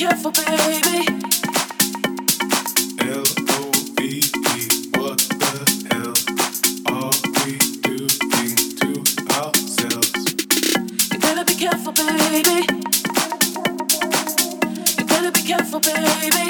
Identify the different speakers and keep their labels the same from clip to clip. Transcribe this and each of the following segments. Speaker 1: careful, baby. L O V
Speaker 2: E, what the hell are we doing to
Speaker 1: ourselves? You better be careful, baby. You better be careful, baby.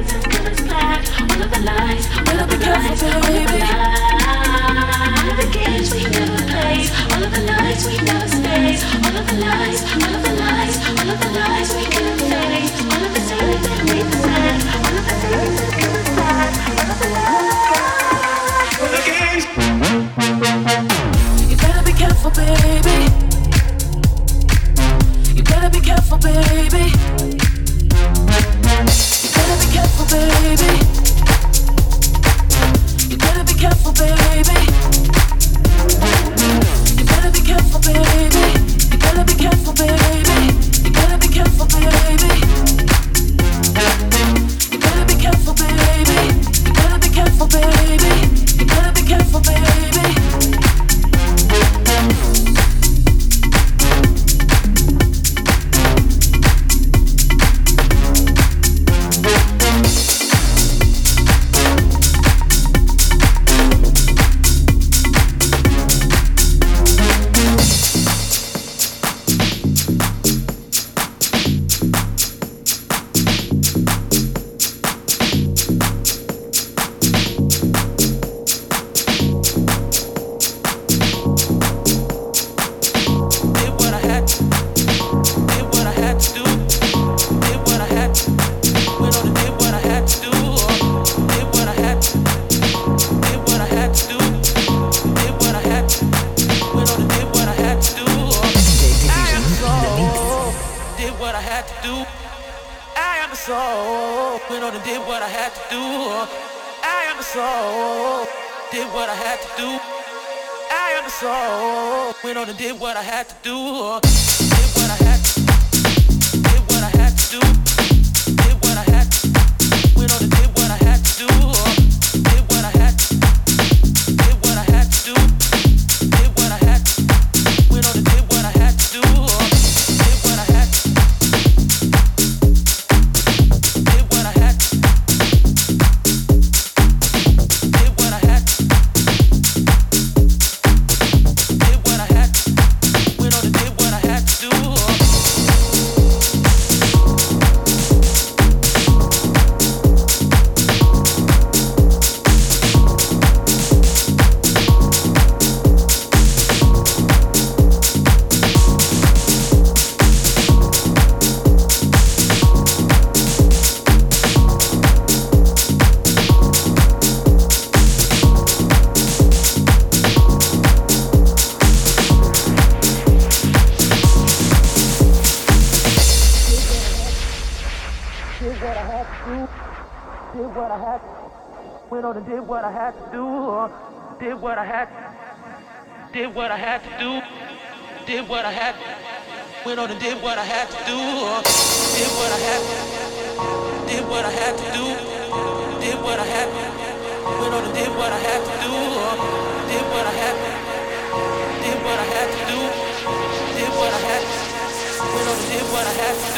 Speaker 1: lights, all of the lights, all of the lights. did what I had to do, did what I had, did what I had to do, did what I had, went on and did what I had to do, did what I had, did what I had to do, did what I had, went on and did what I had to do, did what I had, did what I had to do, did what I had, went on and did what I had to do.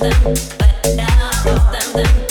Speaker 1: them, but now them.